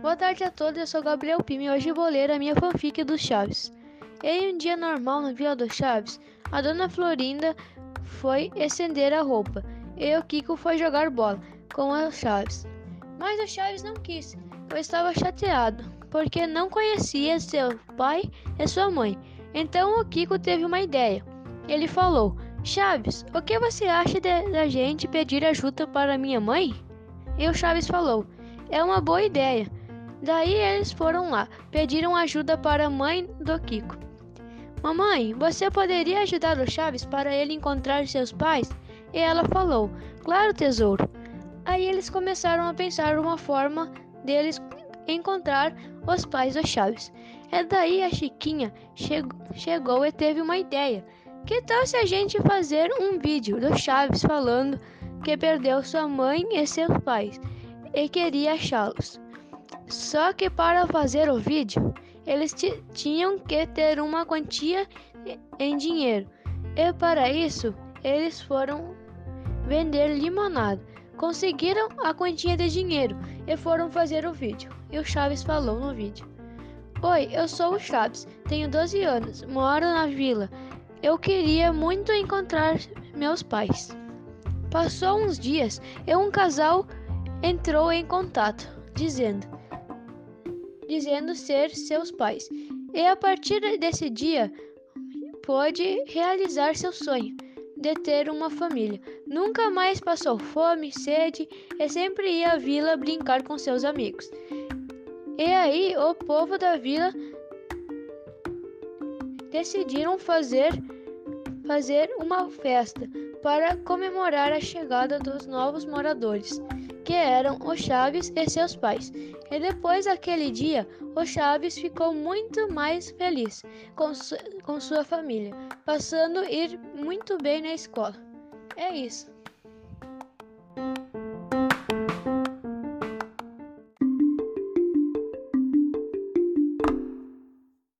Boa tarde a todos, eu sou Gabriel Pime e hoje vou ler a minha fanfic dos Chaves. Em um dia normal na Vila dos Chaves, a dona Florinda foi estender a roupa e o Kiko foi jogar bola com os Chaves. Mas o Chaves não quis, pois estava chateado, porque não conhecia seu pai e sua mãe. Então o Kiko teve uma ideia. Ele falou: Chaves, o que você acha da gente pedir ajuda para minha mãe? E o Chaves falou: É uma boa ideia. Daí eles foram lá, pediram ajuda para a mãe do Kiko. Mamãe, você poderia ajudar o Chaves para ele encontrar seus pais? E ela falou: Claro, tesouro. Aí eles começaram a pensar uma forma deles encontrar os pais do Chaves. E daí a Chiquinha chegou e teve uma ideia. Que tal se a gente fazer um vídeo do Chaves falando que perdeu sua mãe e seus pais e queria achá-los? Só que para fazer o vídeo, eles tinham que ter uma quantia em dinheiro. E para isso, eles foram vender limonada. Conseguiram a quantia de dinheiro e foram fazer o vídeo. E o Chaves falou no vídeo: Oi, eu sou o Chaves, tenho 12 anos, moro na vila. Eu queria muito encontrar meus pais. Passou uns dias e um casal entrou em contato, dizendo: dizendo ser seus pais. E a partir desse dia, pôde realizar seu sonho de ter uma família. Nunca mais passou fome, sede e sempre ia à vila brincar com seus amigos. E aí o povo da vila decidiram fazer fazer uma festa para comemorar a chegada dos novos moradores que eram o Chaves e seus pais. E depois daquele dia, o Chaves ficou muito mais feliz com, su com sua família, passando a ir muito bem na escola. É isso.